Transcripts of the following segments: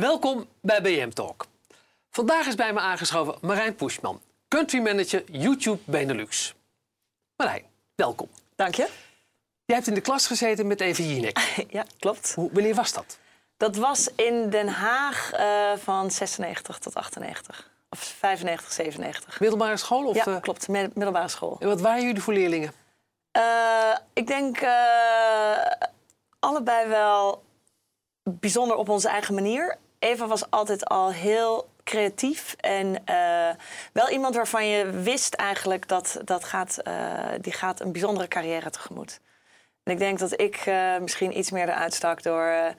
Welkom bij BM Talk. Vandaag is bij me aangeschoven Marijn Pushman, country manager YouTube Benelux. Marijn, welkom. Dank je. Jij hebt in de klas gezeten met Evie Jinek. Ja, klopt. Hoe, wanneer was dat? Dat was in Den Haag uh, van 96 tot 98. Of 95, 97. Middelbare school? Of, ja, uh... klopt. Middelbare school. En wat waren jullie voor leerlingen? Uh, ik denk allebei wel bijzonder op onze eigen manier. Eva was altijd al heel creatief en uh, wel iemand waarvan je wist eigenlijk dat, dat gaat, uh, die gaat een bijzondere carrière tegemoet. En ik denk dat ik uh, misschien iets meer eruit stak door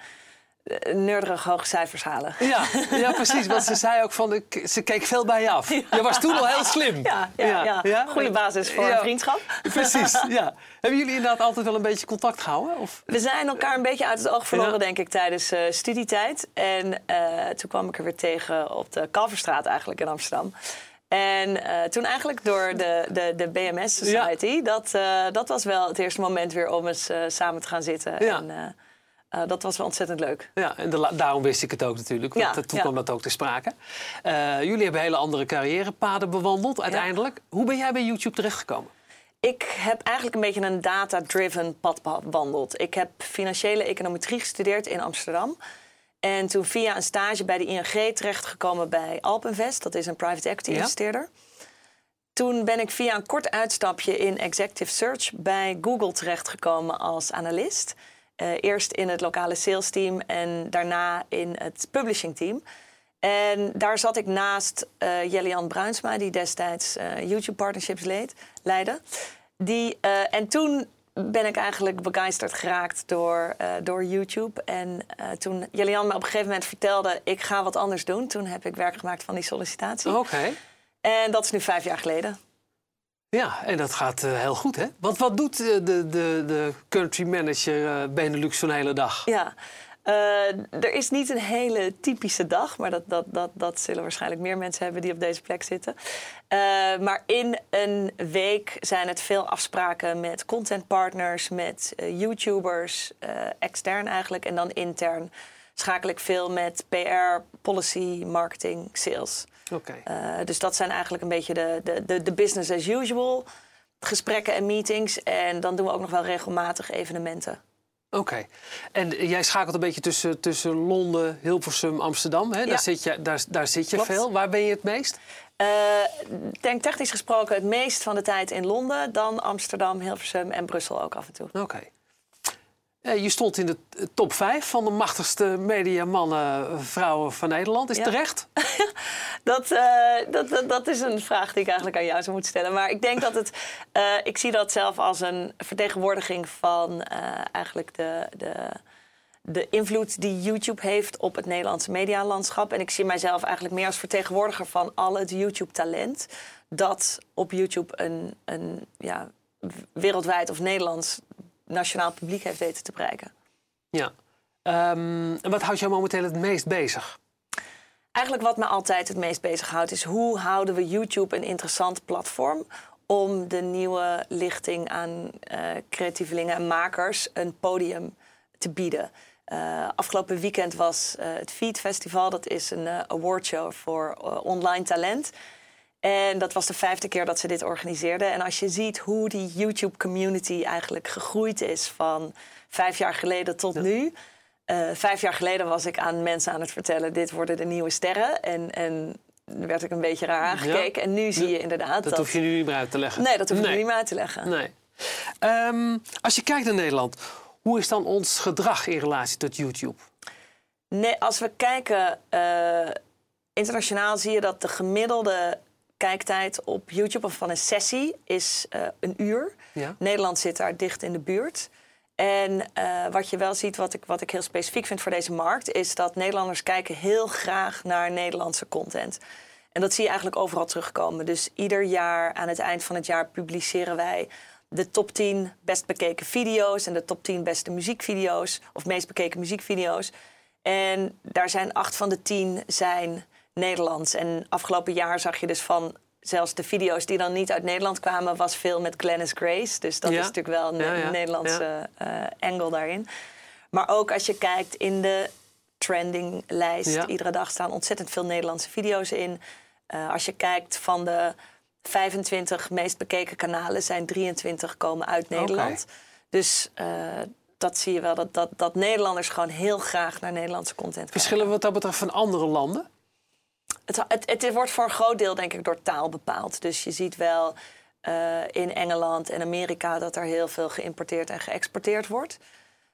nerderig hoge cijfers halen. Ja, ja, precies. Want ze zei ook van, ze keek veel bij je af. Je was toen al heel slim. Ja, ja, ja. goede basis voor een vriendschap. Precies, ja. Hebben jullie inderdaad altijd wel een beetje contact gehouden? Of? We zijn elkaar een beetje uit het oog verloren, denk ik, tijdens uh, studietijd. En uh, toen kwam ik er weer tegen op de Kalverstraat eigenlijk in Amsterdam. En uh, toen eigenlijk door de, de, de BMS Society, dat, dat was wel het eerste moment weer om eens samen te gaan zitten. Ja. En, uh, dat was wel ontzettend leuk. Ja, en de, daarom wist ik het ook natuurlijk. Want ja, toen ja. kwam dat ook te sprake. Uh, jullie hebben hele andere carrièrepaden bewandeld uiteindelijk. Hoe ben jij bij YouTube terechtgekomen? Ik heb eigenlijk een beetje een data-driven pad bewandeld. Ik heb financiële econometrie gestudeerd in Amsterdam. En toen via een stage bij de ING terechtgekomen bij Alpenvest. Dat is een private equity investeerder. Toen ben ik via een kort uitstapje in executive search bij Google terechtgekomen als analist. Uh, eerst in het lokale sales team en daarna in het publishing team. En daar zat ik naast uh, Jellian Bruinsma, die destijds uh, YouTube Partnerships leed, leidde. Die, en toen ben ik eigenlijk begeisterd geraakt door, door YouTube. En toen Jellian me op een gegeven moment vertelde... ik ga wat anders doen, toen heb ik werk gemaakt van die sollicitatie. Oké. En dat is nu vijf jaar geleden. Ja, en dat gaat uh, heel goed, hè? Want wat doet uh, de, de, de country manager uh, Benelux zo'n hele dag? Ja, er is niet een hele typische dag, maar dat, dat, dat, dat zullen waarschijnlijk meer mensen hebben die op deze plek zitten. maar in een week zijn het veel afspraken met contentpartners, met YouTubers, extern eigenlijk, en dan intern schakel ik veel met PR, policy, marketing, sales. Okay. Uh, dus dat zijn eigenlijk een beetje de, de, de, de, business as usual gesprekken en meetings. En dan doen we ook nog wel regelmatig evenementen. Oké. Okay. En jij schakelt een beetje tussen, tussen Londen, Hilversum, Amsterdam. Hè? Ja. Daar zit je, daar, daar zit je Klopt. veel. Waar ben je het meest? Uh, denk technisch gesproken het meest van de tijd in Londen. Dan Amsterdam, Hilversum en Brussel ook af en toe. Oké. Okay. Je stond in de top 5 van de machtigste mediamannen, vrouwen van Nederland. Is ja. terecht? dat, uh, dat, dat, dat, is een vraag die ik eigenlijk aan jou zou moeten stellen. Maar ik denk dat het. Uh, ik zie dat zelf als een vertegenwoordiging van uh, eigenlijk de. de de invloed die YouTube heeft op het Nederlandse medialandschap. En ik zie mijzelf eigenlijk meer als vertegenwoordiger van al het YouTube-talent. dat op YouTube een, een ja, wereldwijd of Nederlands nationaal publiek heeft weten te bereiken. Ja. Um, en wat houdt jou momenteel het meest bezig? Eigenlijk wat me altijd het meest bezighoudt is hoe houden we YouTube een interessant platform om de nieuwe lichting aan uh, creatievelingen en makers een podium te bieden. Uh, afgelopen weekend was uh, het Feed Festival. Dat is een awardshow voor online talent. En dat was de vijfde keer dat ze dit organiseerden. En als je ziet hoe die YouTube-community eigenlijk gegroeid is van vijf jaar geleden tot ja. nu. Uh, vijf jaar geleden was ik aan mensen aan het vertellen: dit worden de nieuwe sterren. En, en werd ik een beetje raar aangekeken. Ja. En nu zie je inderdaad. Dat, dat hoef je nu niet meer uit te leggen. Nee, dat hoef nee. je nu niet meer uit te leggen. Nee. Um, als je kijkt naar Nederland, hoe is dan ons gedrag in relatie tot YouTube? Nee, als we kijken uh, internationaal, zie je dat de gemiddelde kijktijd op YouTube van een sessie is uh, een uur. Ja. Nederland zit daar dicht in de buurt. En uh, wat je wel ziet, wat ik, wat ik heel specifiek vind voor deze markt, is dat Nederlanders kijken heel graag naar Nederlandse content. En dat zie je eigenlijk overal terugkomen. Dus ieder jaar aan het eind van het jaar publiceren wij de top 10 best bekeken video's en de top 10 beste muziekvideo's of meest bekeken muziekvideo's. En daar zijn acht van de tien zijn Nederlands. En afgelopen jaar zag je dus van zelfs de video's die dan niet uit Nederland kwamen, was veel met Glennis Grace. Dus dat Ja. is natuurlijk wel een Ja, ja. Nederlandse eh, angle daarin. Maar ook als je kijkt in de trendinglijst. Ja. Iedere dag staan ontzettend veel Nederlandse video's in. Eh, als je kijkt van de 25 meest bekeken kanalen, zijn 23 komen uit Nederland. Dus eh, dat zie je wel, dat, dat, dat Nederlanders gewoon heel graag naar Nederlandse content kijken. Verschillen we wat dat betreft van andere landen? Het, het, het wordt voor een groot deel denk ik door taal bepaald. Dus je ziet wel eh, in Engeland en Amerika dat er heel veel geïmporteerd en geëxporteerd wordt.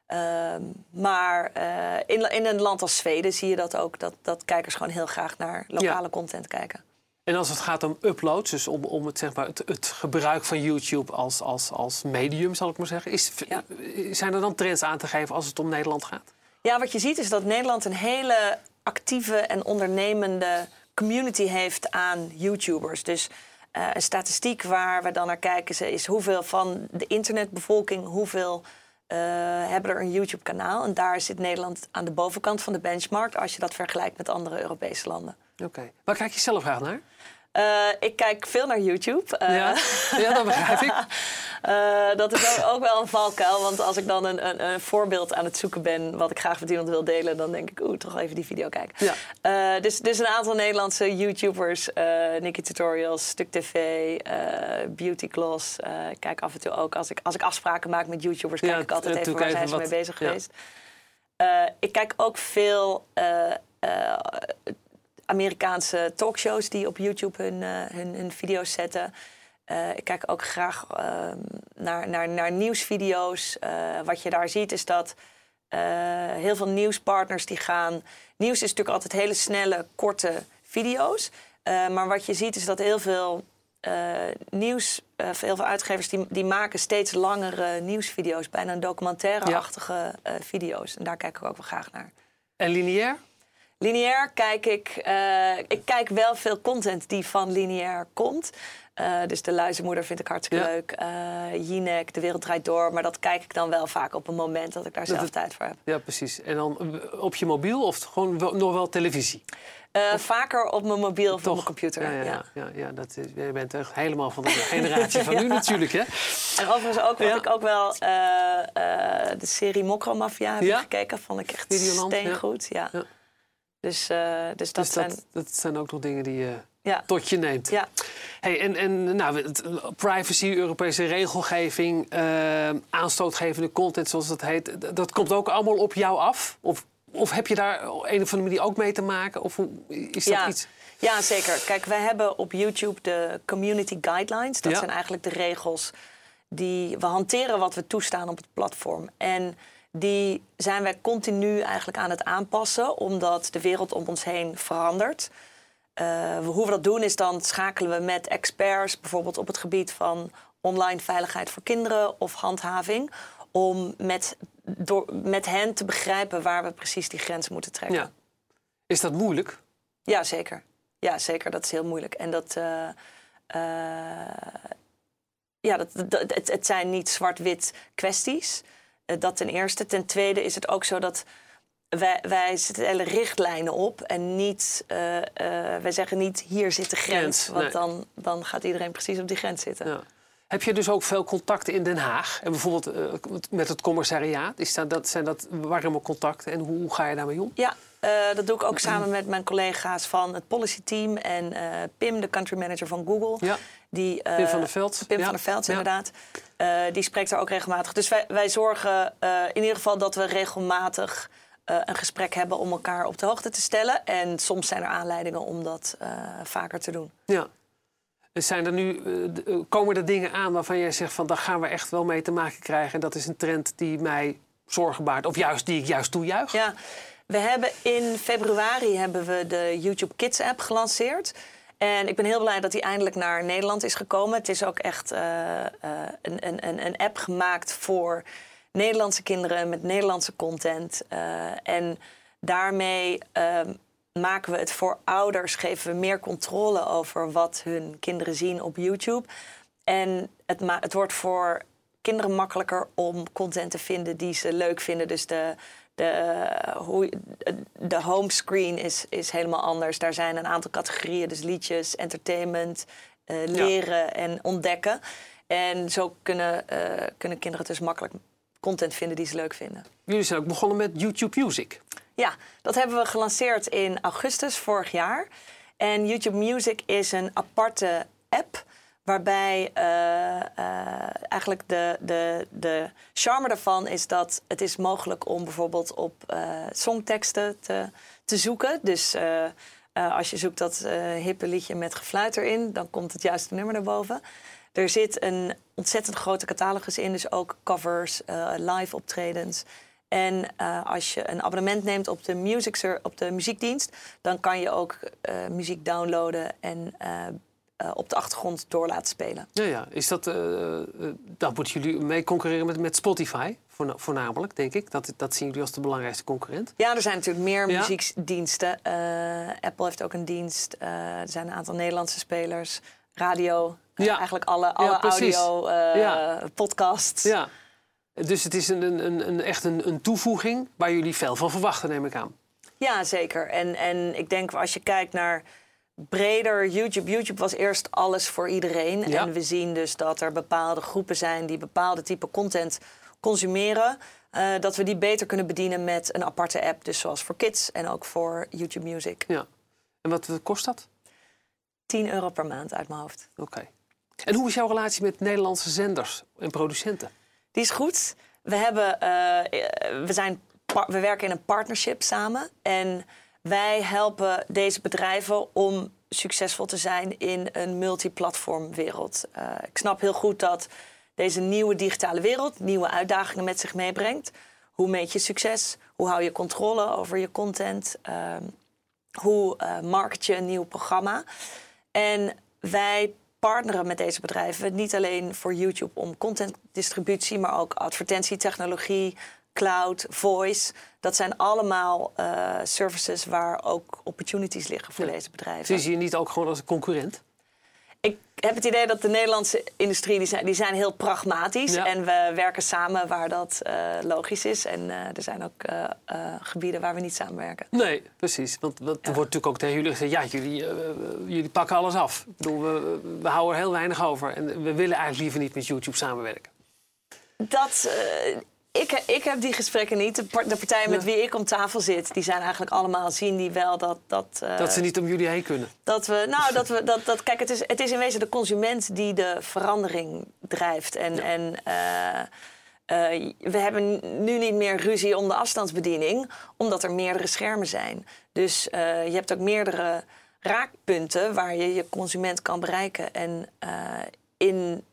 Ehm, maar eh, in, in een land als Zweden zie je dat ook, dat, dat kijkers gewoon heel graag naar lokale content kijken. En als het gaat om uploads, dus om, om het, zeg maar, het, het gebruik van YouTube als, als, als medium, zal ik maar zeggen, is, Ja. zijn er dan trends aan te geven als het om Nederland gaat? Ja, wat je ziet is dat Nederland een hele actieve en ondernemende community heeft aan YouTubers. Dus eh, een statistiek waar we dan naar kijken is hoeveel van de internetbevolking, hoeveel eh, hebben er een YouTube-kanaal. En daar zit Nederland aan de bovenkant van de benchmark als je dat vergelijkt met andere Europese landen. Oké. Waar kijk je zelf graag naar? Eh, ik kijk veel naar YouTube. Eh, ja? ja, dat begrijp ik. Eh, dat is ook, ook wel een valkuil. Want als ik dan een, een, een voorbeeld aan het zoeken ben... wat ik graag met iemand wil delen... dan denk ik, oeh, toch even die video kijken. Ja. Dus, dus een aantal Nederlandse YouTubers. Nicky Tutorials, Stuk TV, Beauty Gloss. ik kijk af en toe ook. Als ik, als ik afspraken maak met YouTubers... Ja, kijk ik altijd even waar zijn ze mee bezig geweest. Ik kijk ook veel... Amerikaanse talkshows die op YouTube hun, eh, hun, hun video's zetten. Eh, ik kijk ook graag ehm, naar, naar, naar nieuwsvideo's. Eh, wat je daar ziet is dat heel veel nieuwspartners die gaan... Nieuws is natuurlijk altijd hele snelle, korte video's. Maar wat je ziet is dat heel veel nieuws... heel veel uitgevers die, die maken steeds langere nieuwsvideo's. Bijna documentaire-achtige video's. En daar kijk ik ook wel graag naar. En lineair? Lineair kijk ik. eh, ik kijk wel veel content die van lineair komt. Eh, dus de luizenmoeder vind ik hartstikke Ja. leuk. Eh Jinek, De Wereld Draait Door. Maar dat kijk ik dan wel vaak op een moment dat ik daar zelf het- tijd voor heb. Ja, precies. En dan op je mobiel of gewoon wel- nog wel televisie? Vaker op mijn mobiel of op mijn computer. Ja, Ja, ja, ja. ja, dat is, jij bent echt helemaal van de generatie van nu natuurlijk, hè? En overigens ook wat ik ook wel... de serie Mokromafia heb gekeken. Vond ik echt Videoland, steengoed. Ja. Dus, eh, dus dat dus zijn... dat, zijn ook nog dingen die je Ja. tot je neemt. Ja. Hey, en en nou, privacy, Europese regelgeving, eh, aanstootgevende content, zoals dat heet, dat komt ook allemaal op jou af? Of, of heb je daar op een of andere manier ook mee te maken? Of is dat ja. iets? Ja, zeker. Kijk, wij hebben op YouTube de community guidelines. Dat Ja. zijn eigenlijk de regels die we hanteren wat we toestaan op het platform. En die zijn wij continu eigenlijk aan het aanpassen, omdat de wereld om ons heen verandert. Eh, hoe we dat doen is dan schakelen we met experts, bijvoorbeeld op het gebied van online veiligheid voor kinderen of handhaving, om met, door, met hen te begrijpen waar we precies die grens moeten trekken. Ja. Is dat moeilijk? Ja, zeker. Ja, zeker. Dat is heel moeilijk. En dat. eh, eh, ja, dat, dat, het, het zijn niet zwart-wit kwesties. Eh, dat ten eerste. Ten tweede is het ook zo dat. Wij, wij hele richtlijnen op en niet, eh, eh, wij zeggen niet hier zit de grens. Want nee. dan, dan gaat iedereen precies op die grens zitten. Ja. Heb je dus ook veel contacten in Den Haag? En bijvoorbeeld met het commissariaat? Is dat, dat, zijn dat warme contacten en hoe, hoe ga je daarmee om? Ja, eh, dat doe ik ook samen met mijn collega's van het policy team en eh, Pim, de country manager van Google. Ja. Die, eh, Pim van der Veld. Pim Ja. van der Veld, inderdaad. Die spreekt daar ook regelmatig. Dus wij, wij zorgen in ieder geval dat we regelmatig een gesprek hebben om elkaar op de hoogte te stellen. En soms zijn er aanleidingen om dat vaker te doen. Ja. Zijn er nu, komen er dingen aan waarvan jij zegt van daar gaan we echt wel mee te maken krijgen en dat is een trend die mij zorgen baart of juist die ik juist toejuich? Ja, we hebben in februari hebben we de YouTube Kids app gelanceerd. En ik ben heel blij dat die eindelijk naar Nederland is gekomen. Het is ook echt eh, eh, een, een, een, app gemaakt voor Nederlandse kinderen met Nederlandse content. Eh, en daarmee ehm, maken we het voor ouders, geven we meer controle over wat hun kinderen zien op YouTube. En het, het wordt voor kinderen makkelijker om content te vinden die ze leuk vinden. Dus de, de, hoe, de homescreen is, is helemaal anders. Daar zijn een aantal categorieën, dus liedjes, entertainment, eh, leren en ontdekken. En zo kunnen, eh, kunnen kinderen dus makkelijk content vinden die ze leuk vinden. Jullie zijn ook begonnen met YouTube Music. Ja, dat hebben we gelanceerd in augustus vorig jaar. En YouTube Music is een aparte app waarbij uh, uh, eigenlijk de, de, de charme daarvan is dat het is mogelijk om bijvoorbeeld op uh, songteksten te, te zoeken. Dus als je zoekt dat hippe liedje met gefluit erin, dan komt het juiste nummer naar boven. Er zit een ontzettend grote catalogus in, dus ook covers, live optredens. En als je een abonnement neemt op de, music, op de muziekdienst, dan kan je ook muziek downloaden en uh, op de achtergrond door laten spelen. Ja, ja. Is dat, dan moeten jullie mee concurreren met, met Spotify, voornamelijk, denk ik. Dat, dat zien jullie als de belangrijkste concurrent. Ja, er zijn natuurlijk meer ja. muziekdiensten. Apple heeft ook een dienst. er zijn een aantal Nederlandse spelers. Radio, ja. eigenlijk alle, alle audio, podcasts. Ja. Dus het is een, een, een, echt een, een toevoeging waar jullie veel van verwachten, neem ik aan. Ja, zeker. En, en ik denk als je kijkt naar breder YouTube. YouTube was eerst alles voor iedereen. En we zien dus dat er bepaalde groepen zijn die bepaalde type content consumeren. Uh, dat we die beter kunnen bedienen met een aparte app. Dus zoals voor kids en ook voor YouTube Music. Ja. En wat kost dat? 10 euro per maand uit mijn hoofd. Oké. En hoe is jouw relatie met Nederlandse zenders en producenten? Die is goed. We, hebben, uh, we, zijn, we werken in een partnership samen. En wij helpen deze bedrijven om succesvol te zijn in een multiplatform wereld. Uh, ik snap heel goed dat deze nieuwe digitale wereld nieuwe uitdagingen met zich meebrengt. Hoe meet je succes? Hoe hou je controle over je content? Uh, hoe uh, market je een nieuw programma? En wij partneren met deze bedrijven. Niet alleen voor YouTube om contentdistributie, maar ook advertentietechnologie, cloud, voice. Dat zijn allemaal uh, services waar ook opportunities liggen voor deze bedrijven. Zie je je niet ook gewoon als een concurrent? Ik heb het idee dat de Nederlandse industrie, die zijn, die zijn heel pragmatisch. En we werken samen waar dat uh, logisch is. En uh, er zijn ook gebieden waar we niet samenwerken. Nee, precies. Want, want ja. er wordt natuurlijk ook tegen jullie gezegd... ja, jullie, jullie pakken alles af. Ik bedoel, we, we houden er heel weinig over. En we willen eigenlijk liever niet met YouTube samenwerken. Dat ik, ik heb die gesprekken niet. De, partijen met wie ik om tafel zit, die zijn eigenlijk allemaal zien die wel dat. Dat, uh, dat ze niet om jullie heen kunnen. Dat we, nou, dat we, dat, dat, kijk, het is, het is in wezen de consument die de verandering drijft. En, en uh, uh, we hebben nu niet meer ruzie om de afstandsbediening, omdat er meerdere schermen zijn. Dus je hebt ook meerdere raakpunten waar je je consument kan bereiken. En in,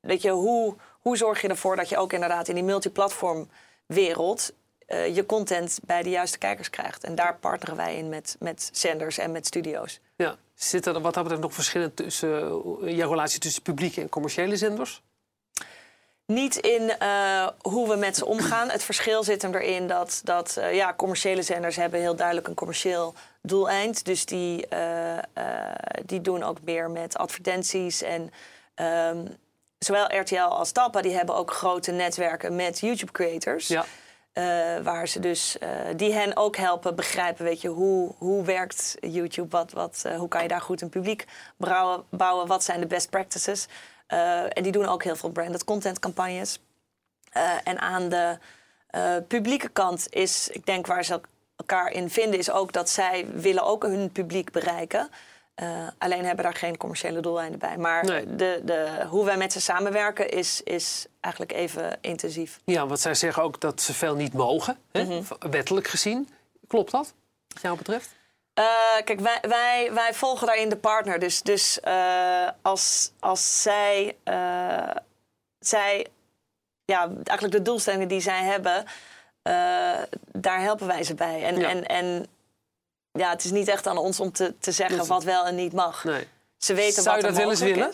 weet je, hoe hoe zorg je ervoor dat je ook inderdaad in die multiplatform wereld uh, je content bij de juiste kijkers krijgt? En daar partneren wij in met, met zenders en met studio's. Ja. Zit er wat dat betreft nog verschillen tussen uh, jouw relatie tussen publieke en commerciële zenders? Niet in uh, hoe we met ze omgaan. Het verschil zit hem erin dat, dat ja, commerciële zenders hebben heel duidelijk een commercieel doeleind. Dus die, die doen ook meer met advertenties en um, zowel RTL als Talpa die hebben ook grote netwerken met YouTube creators. Ja. Uh, waar ze dus, uh, die hen ook helpen begrijpen, weet je, hoe, hoe werkt YouTube, wat, wat, uh, hoe kan je daar goed een publiek bouwen, bouwen wat zijn de best practices. en die doen ook heel veel branded content campagnes. en aan de publieke kant is, ik denk waar ze elkaar in vinden, is ook dat zij willen ook hun publiek bereiken. Uh, alleen hebben daar geen commerciële doeleinden bij. Maar de, de, hoe wij met ze samenwerken is, is eigenlijk even intensief. Ja, want zij zeggen ook dat ze veel niet mogen, hè? Mhm. wettelijk gezien. Klopt dat, wat jou betreft? Uh, kijk, wij, wij, wij volgen daarin de partner. Dus, dus uh, als, als zij, zij, ja, eigenlijk de doelstellingen die zij hebben, daar helpen wij ze bij. En, en, en ja, het is niet echt aan ons om te, te zeggen wat wel en niet mag. Nee. Ze weten Zou wat je dat wel eens willen?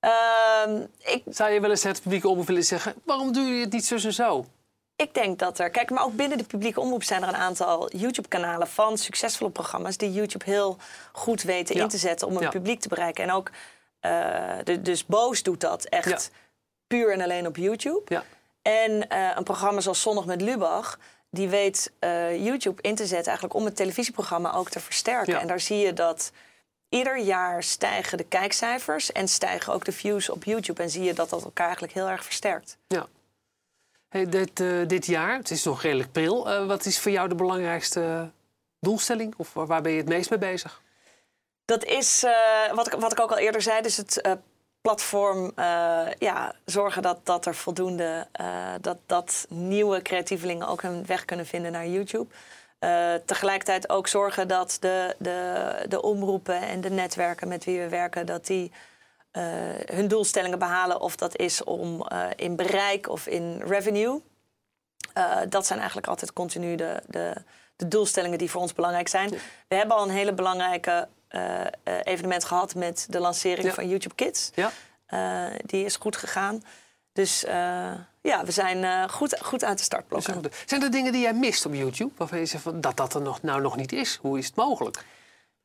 Uh, ik, Zou je wel eens het publieke omroep willen zeggen... waarom doe je het niet zo en zo? Ik denk dat er... Kijk, maar ook binnen de publieke omroep zijn er een aantal YouTube-kanalen... van succesvolle programma's die YouTube heel goed weten in te zetten... om een publiek te bereiken. En ook, uh, de, dus Boos doet dat echt puur en alleen op YouTube. Ja. En uh, een programma zoals Zondag met Lubach die weet uh, YouTube in te zetten eigenlijk om het televisieprogramma ook te versterken. En daar zie je dat ieder jaar stijgen de kijkcijfers en stijgen ook de views op YouTube. En zie je dat dat elkaar eigenlijk heel erg versterkt. Ja. Hey, dit, eh, dit jaar, het is nog redelijk pril. eh, wat is voor jou de belangrijkste doelstelling? Of waar- ben je het meest mee bezig? Dat is, eh, wat, ik, wat ik ook al eerder zei, dus het eh, platform eh, ja, zorgen dat, dat er voldoende, eh, dat, dat nieuwe creatievelingen ook hun weg kunnen vinden naar YouTube. Eh, tegelijkertijd ook zorgen dat de, de, de omroepen en de netwerken met wie we werken, dat die hun doelstellingen behalen. Of dat is om in bereik of in revenue. Dat zijn eigenlijk altijd continu de, de, de doelstellingen die voor ons belangrijk zijn. We hebben al een hele belangrijke evenement gehad met de lancering Ja. van YouTube Kids. Ja? Eh, die is goed gegaan. Dus eh, ja, we zijn eh, goed, goed uit de startblokken. Zijn er dingen die jij mist op YouTube? Waarvan je zegt van, dat dat er nog, nou nog niet is? Hoe is het mogelijk?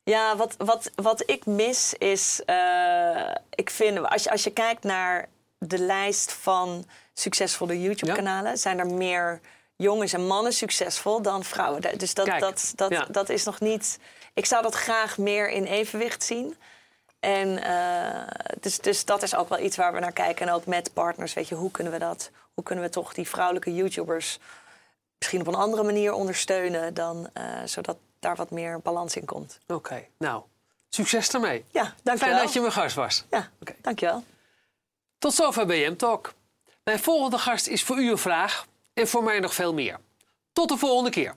Ja, wat, wat, wat ik mis is. eh, ik vind, als je, als je kijkt naar de lijst van succesvolle YouTube-kanalen, zijn er meer jongens en mannen succesvol dan vrouwen. Dus dat, Kijk, dat, dat, ja. dat is nog niet. Ik zou dat graag meer in evenwicht zien. En eh, dus, dus dat is ook wel iets waar we naar kijken. En ook met partners, weet je, hoe kunnen we dat? Hoe kunnen we toch die vrouwelijke YouTubers misschien op een andere manier ondersteunen dan eh, zodat daar wat meer balans in komt. Oké, nou, succes ermee. Ja, dankjewel. Fijn dat je mijn gast was. Ja, Oké. dankjewel. Tot zover BM Talk. Mijn volgende gast is voor u een vraag en voor mij nog veel meer. Tot de volgende keer.